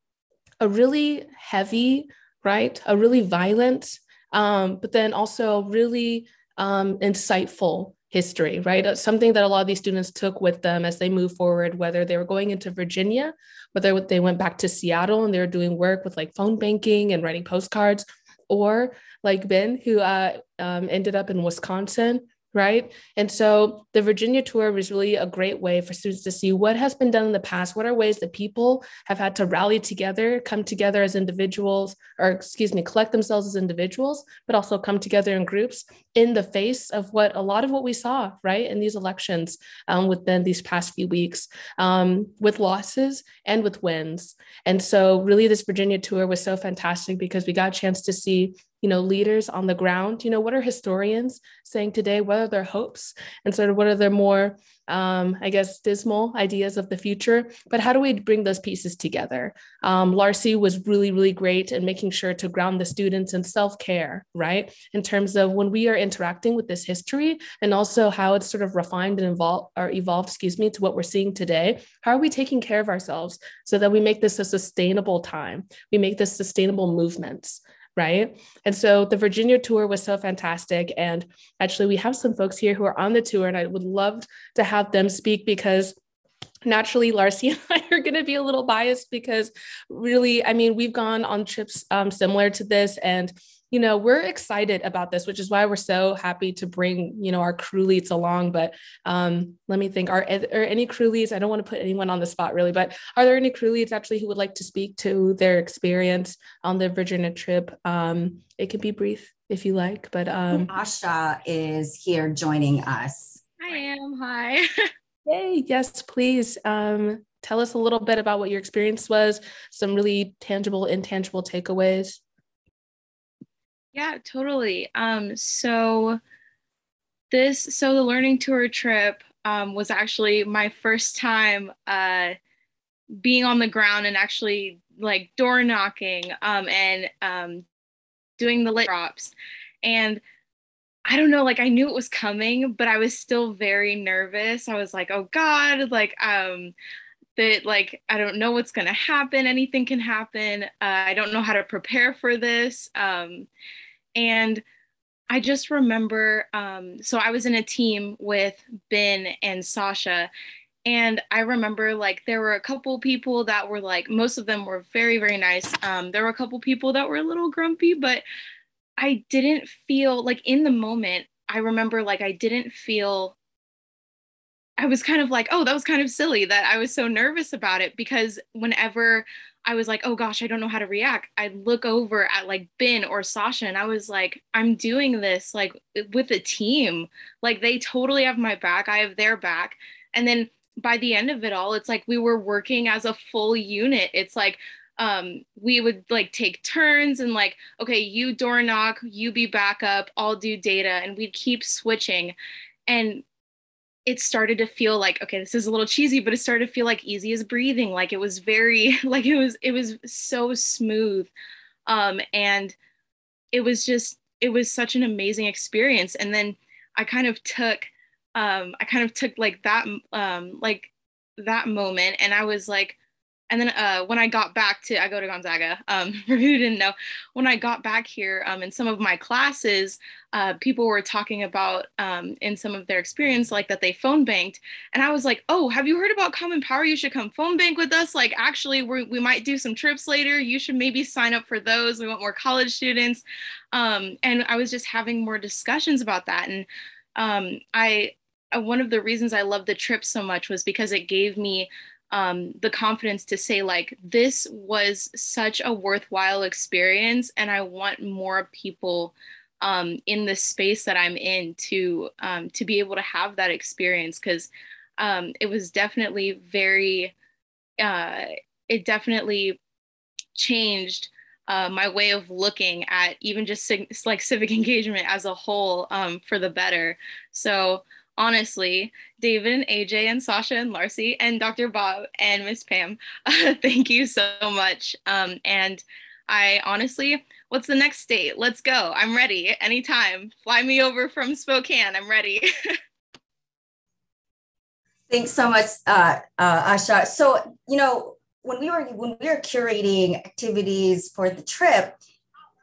a really heavy, right, a really violent, um, but then also really um, insightful history, right? Something that a lot of these students took with them as they move forward, whether they were going into Virginia, whether they went back to Seattle and they were doing work with like phone banking and writing postcards, or like Ben, who uh, um, ended up in Wisconsin, right? And so the Virginia tour was really a great way for students to see what has been done in the past. What are ways that people have had to rally together, come together as individuals, or excuse me, collect themselves as individuals, but also come together in groups in the face of what a lot of what we saw, right, in these elections um, within these past few weeks, um, with losses and with wins. And so, really, this Virginia tour was so fantastic because we got a chance to see you know leaders on the ground you know what are historians saying today? What are their hopes? And sort of what are their more um, i guess dismal ideas of the future? But how do we bring those pieces together? Um, larcy was really really great in making sure to ground the students in self-care right? In terms of when we are interacting with this history and also how it's sort of refined and evolved or evolved excuse me to what we're seeing today how are we taking care of ourselves so that we make this a sustainable time? We make this sustainable movements right? And so the Virginia tour was so fantastic. And actually, we have some folks here who are on the tour, and I would love to have them speak because naturally Larcy [LAUGHS] and I are going to be a little biased because really, I mean, we've gone on trips um, similar to this and you know, we're excited about this, which is why we're so happy to bring, you know, our crew leads along. But um, let me think, are, are any crew leads? I don't want to put anyone on the spot really, but are there any crew leads actually who would like to speak to their experience on the Virginia trip? Um, it can be brief if you like, but um, Asha is here joining us. I am. Hi. [LAUGHS] Yay. Yes, please. Um, tell us a little bit about what your experience was, some really tangible, intangible takeaways. Yeah, totally. Um, so this, so the learning tour trip um, was actually my first time uh, being on the ground and actually like door knocking um, and um, doing the lit drops. And I don't know, like I knew it was coming, but I was still very nervous. I was like, oh God, like um that like I don't know what's gonna happen. Anything can happen. Uh, I don't know how to prepare for this. Um, and I just remember, um, so I was in a team with Ben and Sasha. And I remember like there were a couple people that were like, most of them were very, very nice. Um, there were a couple people that were a little grumpy, but I didn't feel like in the moment, I remember like I didn't feel I was kind of like, oh, that was kind of silly that I was so nervous about it because whenever I was like, oh gosh, I don't know how to react. I'd look over at like Ben or Sasha and I was like, I'm doing this like with a team. Like they totally have my back. I have their back. And then by the end of it all, it's like we were working as a full unit. It's like um we would like take turns and like okay you door knock you be backup i'll do data and we'd keep switching and it started to feel like okay this is a little cheesy but it started to feel like easy as breathing. Like it was very [LAUGHS] like it was it was so smooth. Um and it was just it was such an amazing experience. And then i kind of took um i kind of took like that um like that moment and i was like and then uh, when I got back to, I go to Gonzaga, um, [LAUGHS] for who didn't know, when I got back here um, in some of my classes, uh, people were talking about um, in some of their experience, like that they phone banked. And I was like, oh, have you heard about Common Power? You should come phone bank with us. Like, actually, we we might do some trips later. You should maybe sign up for those. We want more college students. Um, and I was just having more discussions about that. And um, I, uh, one of the reasons I love the trip so much was because it gave me um, the confidence to say like this was such a worthwhile experience and i want more people um, in the space that i'm in to um, to be able to have that experience. Because um, it was definitely very uh, it definitely changed uh, my way of looking at even just like civic [LAUGHS] engagement as a whole um, for the better. So honestly, David, and AJ, and Sasha, and Larcy, and Dr. Bob, and Miss Pam, uh, [LAUGHS] thank you so much. Um, and I honestly, what's the next state? Let's go. I'm ready anytime. Fly me over from Spokane. I'm ready. [LAUGHS] Thanks so much, uh, uh, Asha. So, you know, when we were when we were curating activities for the trip,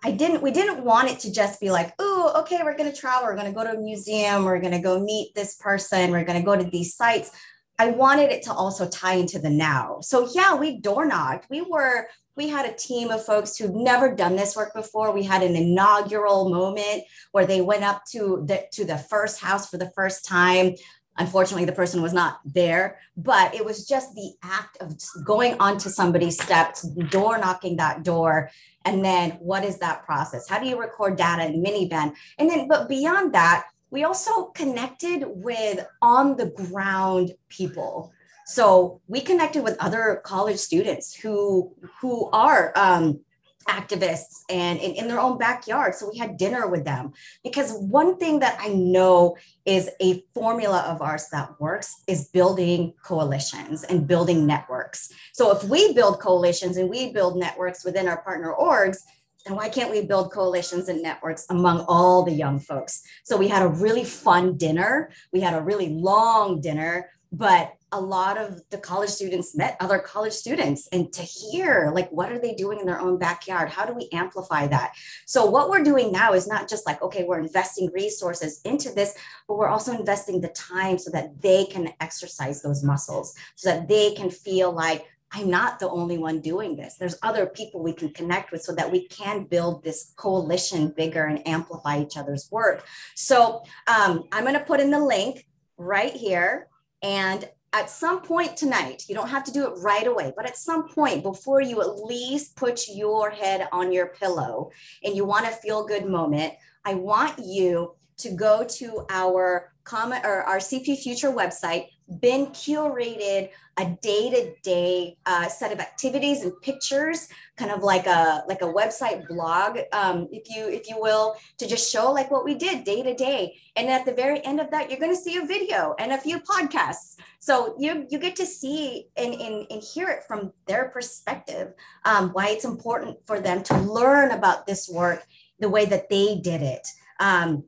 I didn't, we didn't want it to just be like, oh, okay, we're going to travel, we're going to go to a museum, we're going to go meet this person, we're going to go to these sites. I wanted it to also tie into the now. So yeah, we door knocked. We were we had a team of folks who've never done this work before. We had an inaugural moment where they went up to the to the first house for the first time. Unfortunately, the person was not there, but it was just the act of going onto somebody's steps, door knocking that door, and then what is that process? How do you record data in MiniVAN? And then, but beyond that, we also connected with on the ground people so we connected with other college students who who are um, activists and in, in their own backyard. So we had dinner with them because one thing that I know is a formula of ours that works is building coalitions and building networks. So if we build coalitions and we build networks within our partner orgs, then why can't we build coalitions and networks among all the young folks? So we had a really fun dinner. We had a really long dinner, but a lot of the college students met other college students and to hear like what are they doing in their own backyard how do we amplify that so what we're doing now is not just like okay we're investing resources into this but we're also investing the time so that they can exercise those muscles so that they can feel like I'm not the only one doing this. There's other people we can connect with so that we can build this coalition bigger and amplify each other's work. So um, I'm going to put in the link right here. And at some point tonight, you don't have to do it right away, but at some point before you at least put your head on your pillow and you want a feel good moment, I want you to go to our comment or our CP Future website, been curated a day-to-day uh, set of activities and pictures, kind of like a like a website blog, um, if you if you will, to just show like what we did day to day. And at the very end of that, you're going to see a video and a few podcasts. So you you get to see and and, and hear it from their perspective, um, why it's important for them to learn about this work the way that they did it. Um,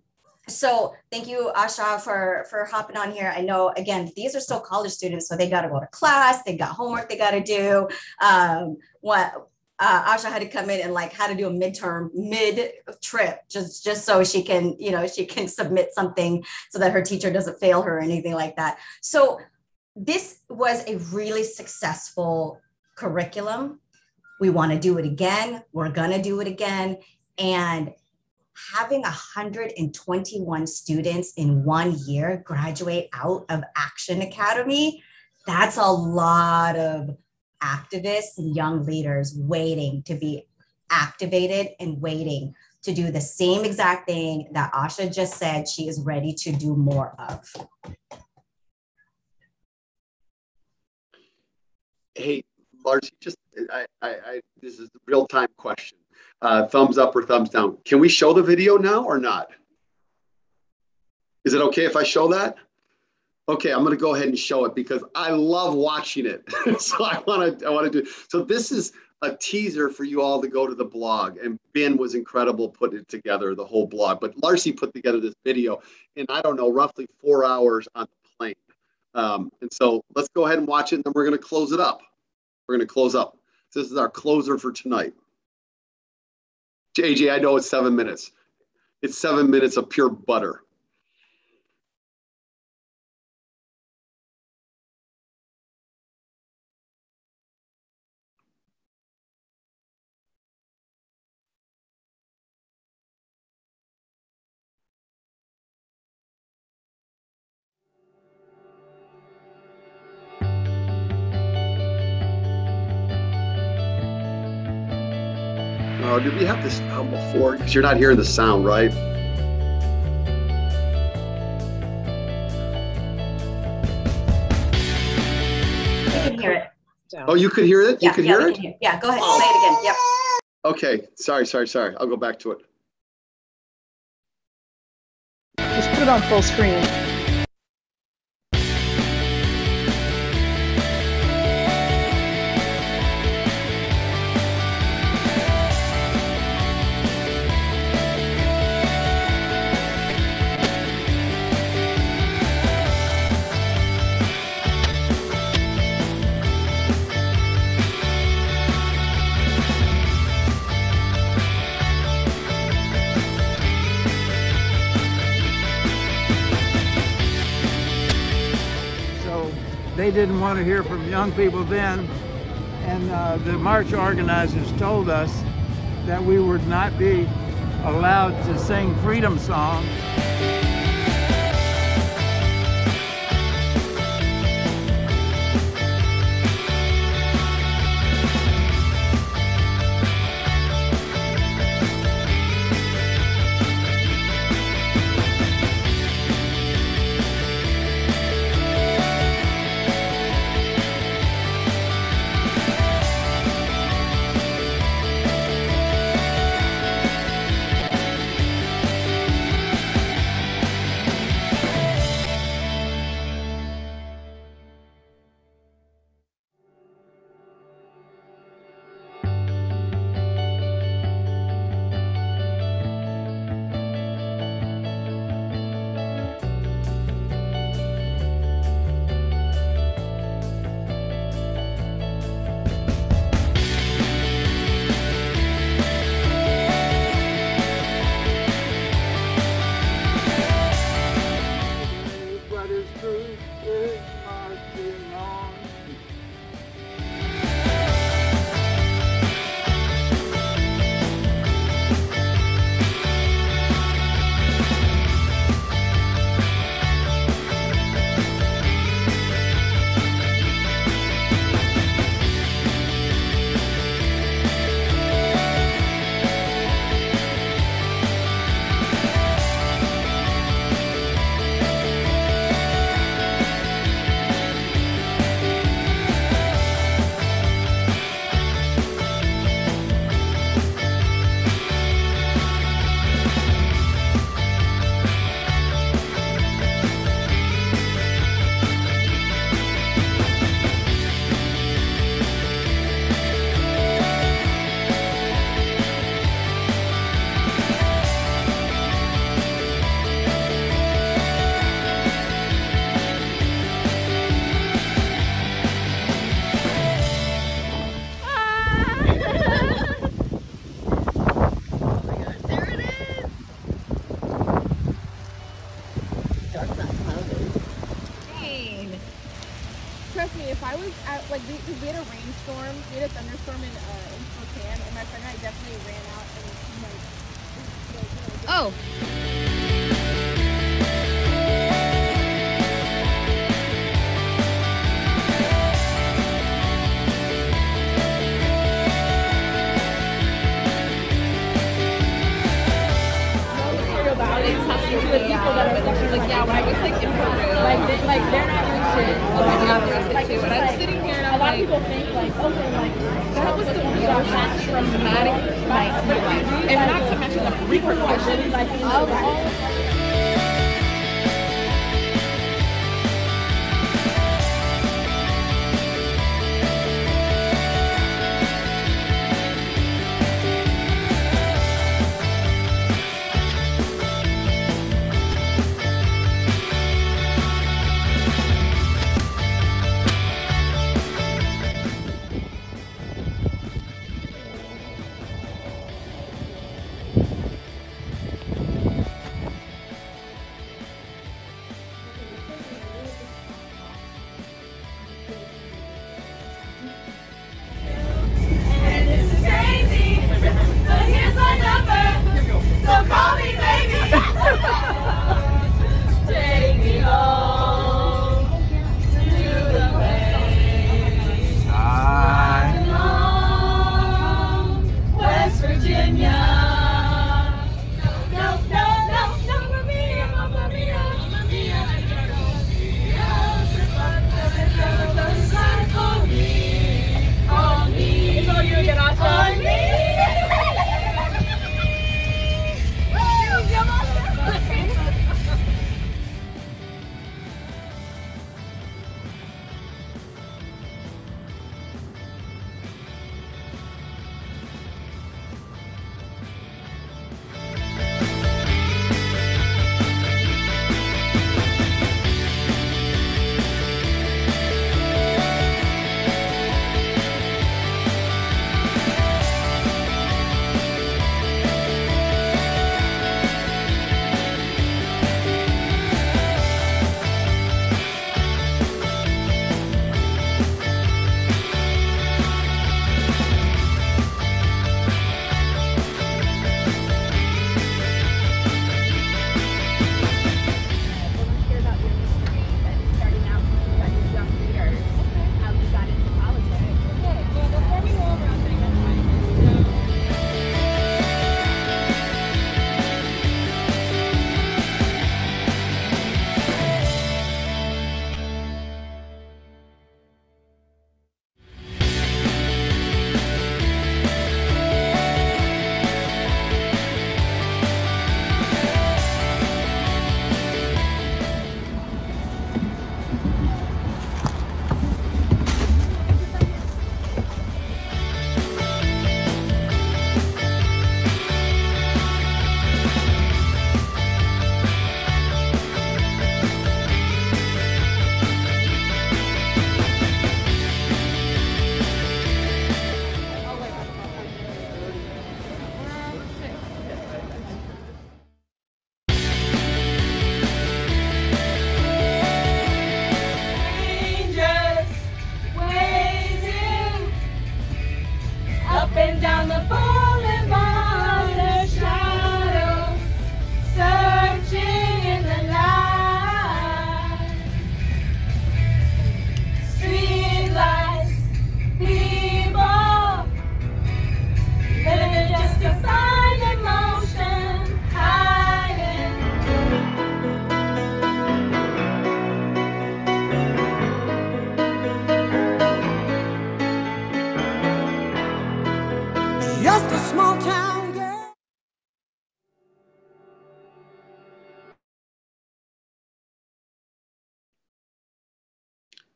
so thank you asha for for hopping on here i know again these are still college students so they got to go to class they got homework they got to do um what uh, Asha had to come in and like how to do a midterm mid trip just just so she can you know she can submit something so that her teacher doesn't fail her or anything like that. So this was a really successful curriculum. We want to do it again. We're gonna do it again, and having 121 students in one year graduate out of Action Academy, that's a lot of activists and young leaders waiting to be activated and waiting to do the same exact thing that Asha just said she is ready to do more of. Hey, Lars, just I, I, I this is a real time question uh, thumbs up or thumbs down. Can we show the video now or not? Is it okay if I show that? Okay, I'm going to go ahead and show it because I love watching it. [LAUGHS] so I want to I want to do. So this is a teaser for you all to go to the blog. And Ben was incredible putting it together, the whole blog. But Larcy put together this video in I don't know, roughly four hours on the plane. Um, and so let's go ahead and watch it, and then we're going to close it up. We're going to close up. This is our closer for tonight. AJ, I know it's seven minutes. It's seven minutes of pure butter. Oh, did we have this sound before? Because you're not hearing the sound, right? You can hear it. Oh, you could hear it? You could yeah, hear it? hear- Yeah, go ahead, play it again. Yep. Okay, sorry, sorry, sorry. I'll go back to it. Just put it on full screen. Didn't want to hear from young people then. And uh, the march organizers told us that we would not be allowed to sing freedom songs. Lot of people think like, okay, like that was the most traumatic night and not to mention the repercussions of all.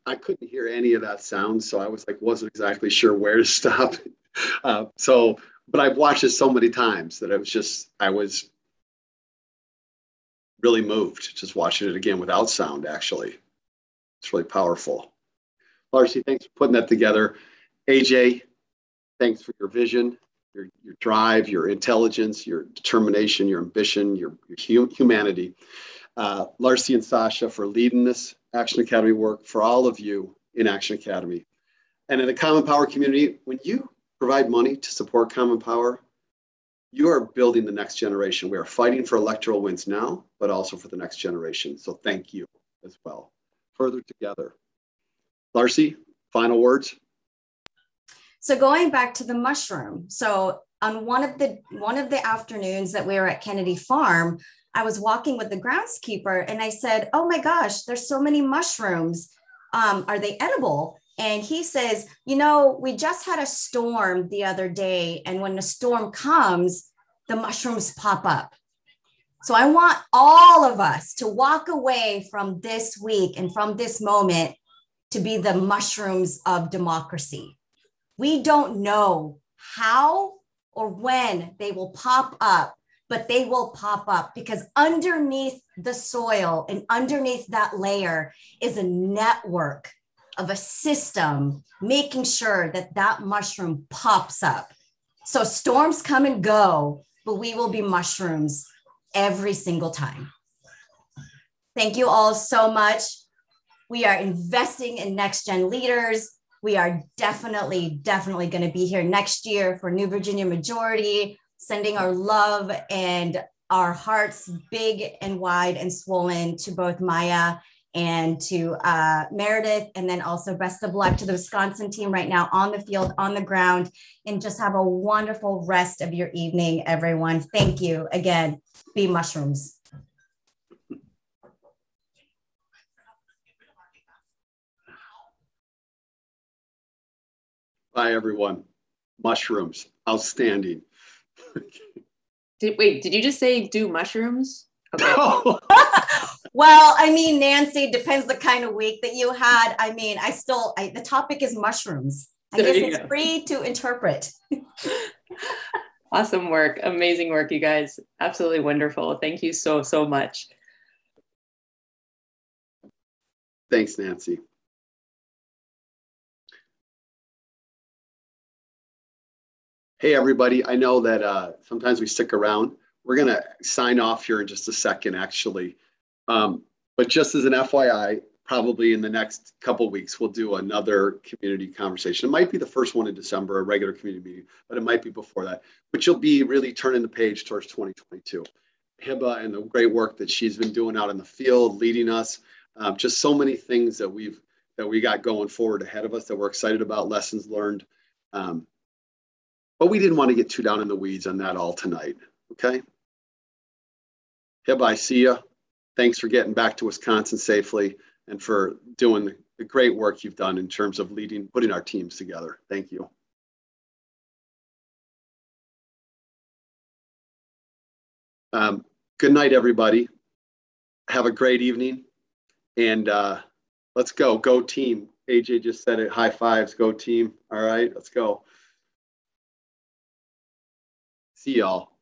I couldn't hear any of that sound, so I was like, wasn't exactly sure where to [LAUGHS] stop. Uh, so, but I've watched it so many times that I was just, I was really moved just watching it again without sound. Actually, it's really powerful. Larcy, thanks for putting that together. AJ, thanks for your vision your, your drive, your intelligence, your determination, your ambition, your, your humanity. Uh, Larcy and Sasha for leading this Action Academy work, for all of you in Action Academy. And in the Common Power community, when you provide money to support Common Power, you are building the next generation. We are fighting for electoral wins now, but also for the next generation. So thank you as well. Further together. Larcy, final words. So going back to the mushroom. So on one of the one of the afternoons that we were at Kennedy Farm, I was walking with the groundskeeper and I said, "Oh my gosh, there's so many mushrooms. Um, are they edible?" And he says, You know, we just had a storm the other day. And when the storm comes, the mushrooms pop up. So I want all of us to walk away from this week and from this moment to be the mushrooms of democracy. We don't know how or when they will pop up, but they will pop up because underneath the soil and underneath that layer is a network of a system making sure that that mushroom pops up. So storms come and go, but we will be mushrooms every single time. Thank you all so much. We are investing in next gen leaders. We are definitely, definitely going to be here next year for New Virginia Majority, sending our love and our hearts big and wide and swollen to both Maya and to uh, Meredith, and then also best of luck to the Wisconsin team right now on the field, on the ground, and just have a wonderful rest of your evening, everyone. Thank you again. Be mushrooms. Bye, everyone. Mushrooms, outstanding. did, wait, did you just say do mushrooms? Okay. [LAUGHS] Well, I mean, Nancy, depends the kind of week that you had. I mean, I still, I, the topic is mushrooms. I there guess it's go. free to interpret. [LAUGHS] awesome work. Amazing work, you guys. Absolutely wonderful. Thank you so, so much. Thanks, Nancy. Hey, everybody. I know that uh, sometimes we stick around. We're going to sign off here in just a second, actually. Um, but just as an FYI, probably in the next couple weeks, we'll do another community conversation. It might be the first one in December, a regular community meeting, but it might be before that, which will be really turning the page towards 2022. Hiba and the great work that she's been doing out in the field, leading us, um, just so many things that we've that we got going forward ahead of us that we're excited about, lessons learned. Um, but we didn't want to get too down in the weeds on that all tonight. Okay. I see you. Thanks for getting back to Wisconsin safely and for doing the great work you've done in terms of leading, putting our teams together. Thank you. Um, good night, everybody. Have a great evening. And uh, let's go. Go team. AJ just said it. High fives. Go team. All right, let's go. See y'all.